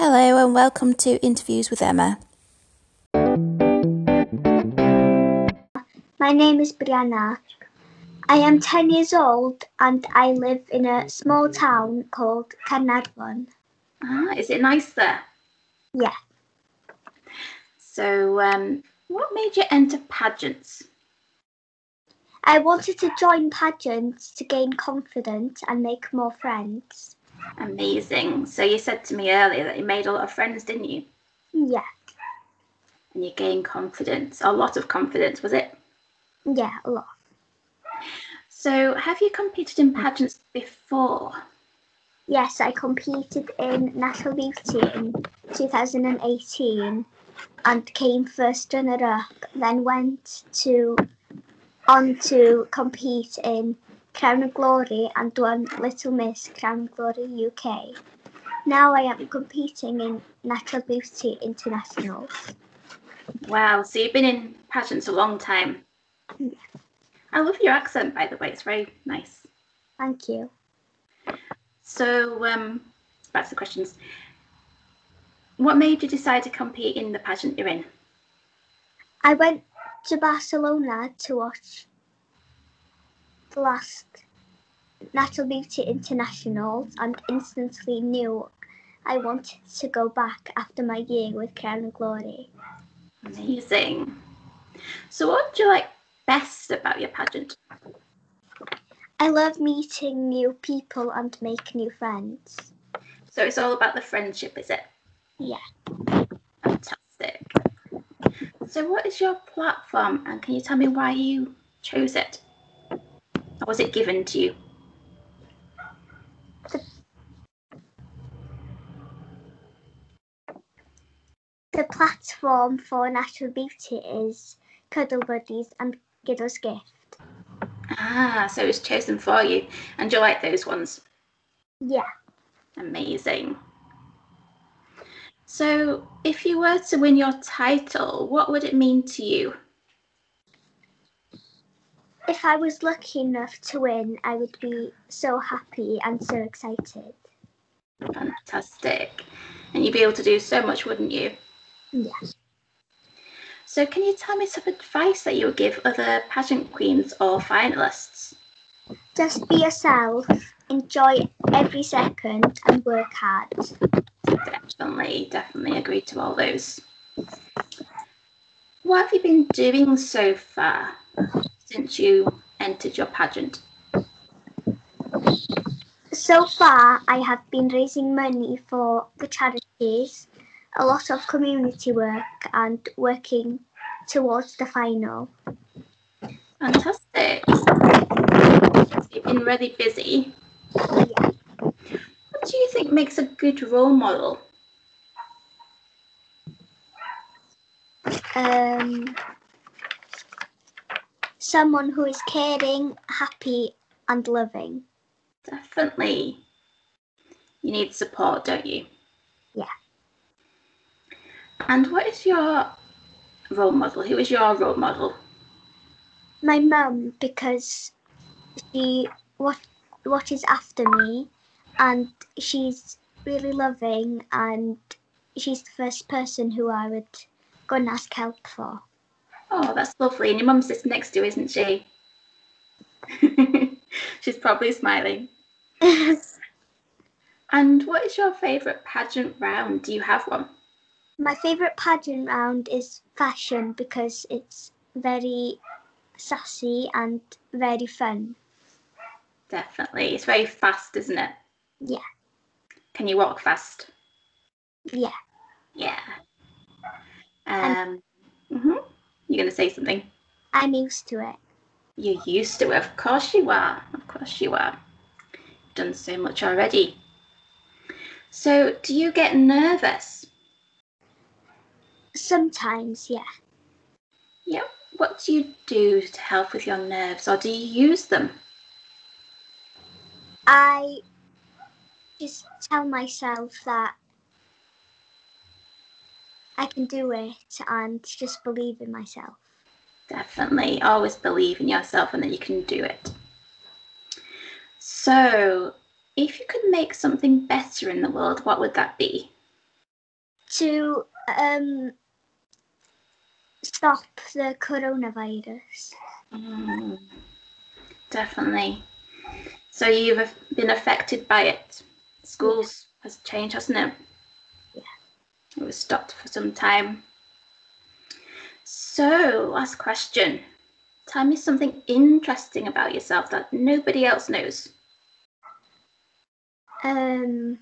Hello and welcome to Interviews with Emma. My name is Brianna. I am 10 years old and I live in a small town called Carnarvon. Ah, is it nice there? Yeah. So, um, what made you enter pageants? I wanted to join pageants to gain confidence and make more friends. Amazing. So, you said to me earlier that you made a lot of friends, didn't you? Yeah, And you gained confidence, a lot of confidence, was it? yeah, a lot. So, have you competed in pageants before? Yes, I competed in National Beauty in 2018 and came first runner up, then went to on to compete in Crown of Glory and won Little Miss Crown of Glory UK. Now I am competing in Natural Beauty Internationals. Wow, so you've been in pageants a long time. Yeah. I love your accent, by the way, it's very nice. Thank you. So, um, back to the questions. What made you decide to compete in the pageant you're in? I went to Barcelona to watch last Natural Beauty Internationals and instantly knew I wanted to go back after my year with Crown of Glory. Amazing. So, what do you like best about your pageant? I love meeting new people and make new friends. So, it's all about the friendship, is it? Yeah. Fantastic. So, what is your platform, and can you tell me why you chose it? Or was it given to you? The platform for Natural Beauty is Cuddle Buddies and Giddle's Gift. Ah, so it was chosen for you, and you like those ones? Yeah. Amazing. So, if you were to win your title, what would it mean to you? If I was lucky enough to win, I would be so happy and so excited. Fantastic. And you'd be able to do so much, wouldn't you? Yeah. So, can you tell me some advice that you would give other pageant queens or finalists? Just be yourself, enjoy every second, and work hard. Definitely, definitely agree to all those. What have you been doing so far since you entered your pageant? So far, I have been raising money for the charities, a lot of community work, and working towards the final. Fantastic. You've been really busy. Yeah. What do you think makes a good role model? Um, someone who is caring, happy, and loving. Definitely. You need support, don't you? Yeah. And what is your role model? Who is your role model? My mum, because she what watches after me, and she's really loving, and she's the first person who I would go and ask help for. Oh, that's lovely. And your mum sits next to you, isn't she? She's probably smiling. And what is your favourite pageant round? Do you have one? My favourite pageant round is fashion because it's very sassy and very fun. Definitely. It's very fast, isn't it? Yeah. Can you walk fast? Yeah. Yeah. And- Um, mhm. You're going to say something? I'm used to it. You're used to it. Of course you are. Of course you are. You've done so much already. So, do you get nervous? Sometimes, yeah. Yeah. What do you do to help with your nerves, or do you use them? I just tell myself that I can do it and just believe in myself. Definitely. Always believe in yourself and that you can do it. So, if you could make something better in the world, what would that be? to um, stop the coronavirus. Mm, definitely. So you've been affected by it. Schools has changed, hasn't it? It was stopped for some time. So, last question. Tell me something interesting about yourself that nobody else knows. Um,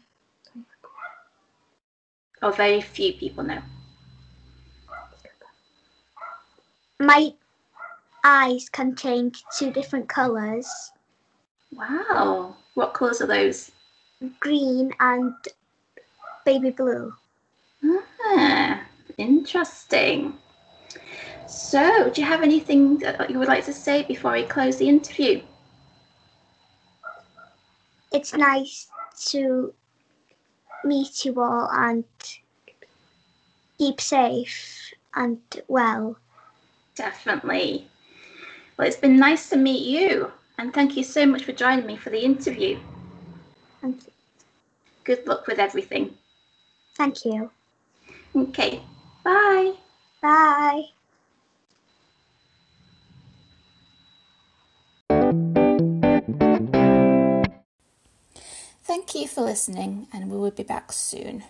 Or very few people know. my eyes can change to different colours Wow. What colours are those? green and baby blue. Ah, interesting. So, do you have anything that you would like to say before we close the interview? It's nice to meet you all and keep safe and well. Definitely. Well, it's been nice to meet you, and thank you so much for joining me for the interview. Thank you. Good luck with everything. thank you. Okay, bye. Bye. Thank you for listening, and we will be back soon.